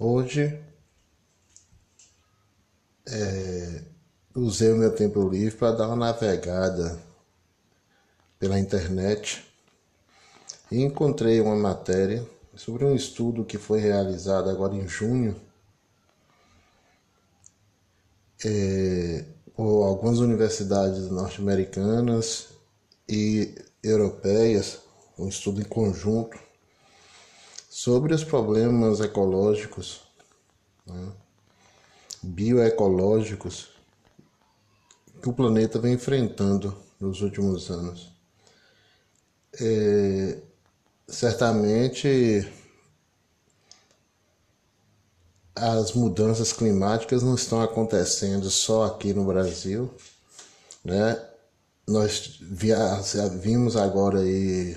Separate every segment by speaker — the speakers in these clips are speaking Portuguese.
Speaker 1: Hoje é, usei o meu tempo livre para dar uma navegada pela internet e encontrei uma matéria sobre um estudo que foi realizado agora em junho é, por algumas universidades norte-americanas e europeias, um estudo em conjunto sobre os problemas ecológicos, né, bioecológicos que o planeta vem enfrentando nos últimos anos. É, certamente as mudanças climáticas não estão acontecendo só aqui no Brasil, né? Nós vimos agora aí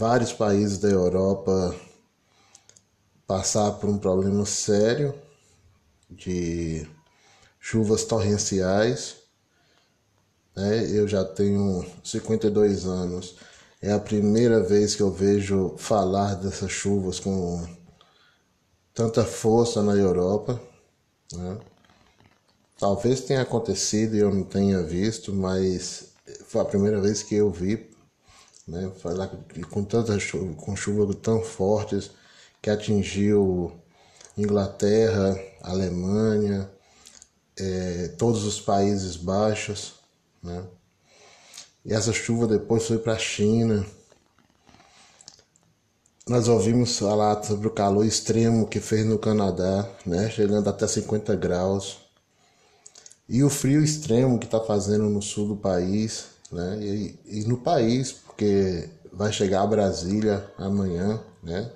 Speaker 1: vários países da Europa passar por um problema sério de chuvas torrenciais. Né? Eu já tenho 52 anos. É a primeira vez que eu vejo falar dessas chuvas com tanta força na Europa. Né? Talvez tenha acontecido e eu não tenha visto, mas foi a primeira vez que eu vi né? Falar com tantas chuva, com chuvas tão fortes que atingiu Inglaterra, Alemanha, é, todos os Países Baixos, né? E essa chuva depois foi para a China. Nós ouvimos falar sobre o calor extremo que fez no Canadá, né? Chegando até 50 graus. E o frio extremo que está fazendo no sul do país, né? E, e no país, porque vai chegar a Brasília amanhã, né?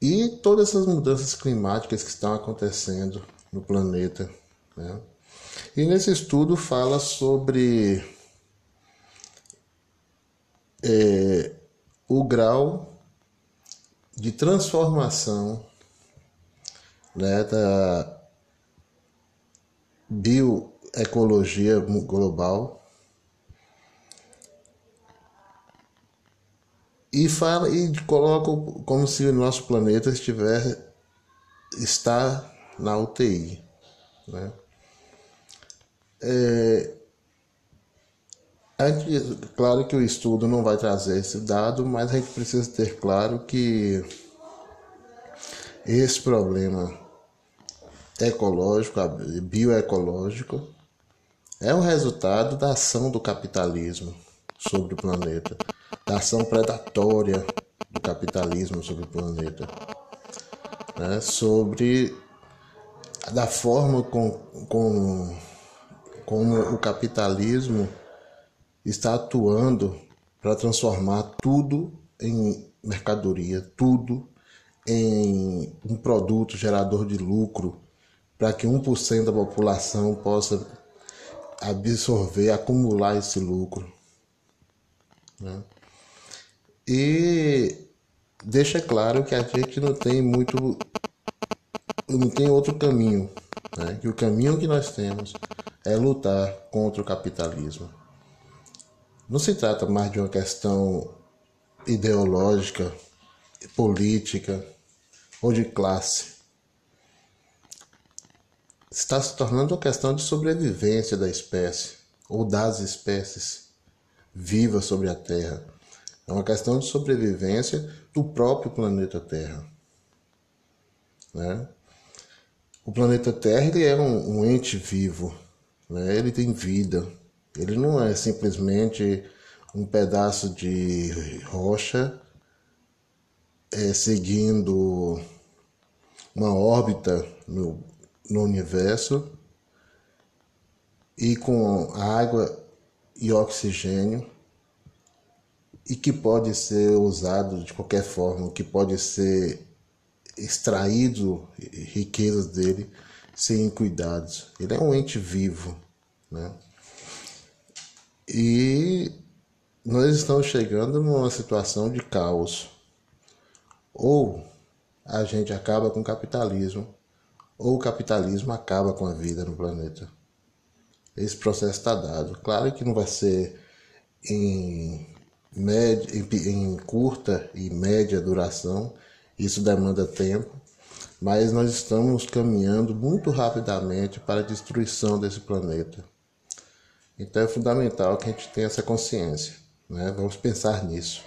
Speaker 1: E todas essas mudanças climáticas que estão acontecendo no planeta, né? E nesse estudo fala sobre é, o grau de transformação né, da bioecologia global e fala e coloca como se o nosso planeta estivesse está na UTI, né? É, gente, claro que o estudo não vai trazer esse dado, mas a gente precisa ter claro que esse problema ecológico, bioecológico, é o resultado da ação do capitalismo sobre o planeta da ação predatória do capitalismo sobre o planeta, né? sobre da forma com, com, como o capitalismo está atuando para transformar tudo em mercadoria, tudo em um produto gerador de lucro, para que 1% da população possa absorver, acumular esse lucro. Né? E deixa claro que a gente não tem muito. não tem outro caminho. Né? Que o caminho que nós temos é lutar contra o capitalismo. Não se trata mais de uma questão ideológica, política ou de classe. Está se tornando uma questão de sobrevivência da espécie ou das espécies vivas sobre a Terra é uma questão de sobrevivência do próprio planeta Terra. Né? O planeta Terra ele é um, um ente vivo, né? ele tem vida. Ele não é simplesmente um pedaço de rocha é, seguindo uma órbita no, no universo e com água e oxigênio e que pode ser usado de qualquer forma, que pode ser extraído riquezas dele sem cuidados. Ele é um ente vivo, né? E nós estamos chegando numa situação de caos. Ou a gente acaba com o capitalismo, ou o capitalismo acaba com a vida no planeta. Esse processo está dado. Claro que não vai ser em média, em, em curta e média duração, Isso demanda tempo, mas nós estamos caminhando muito rapidamente para a destruição desse planeta. Então é fundamental que a gente tenha essa consciência, né? Vamos pensar nisso.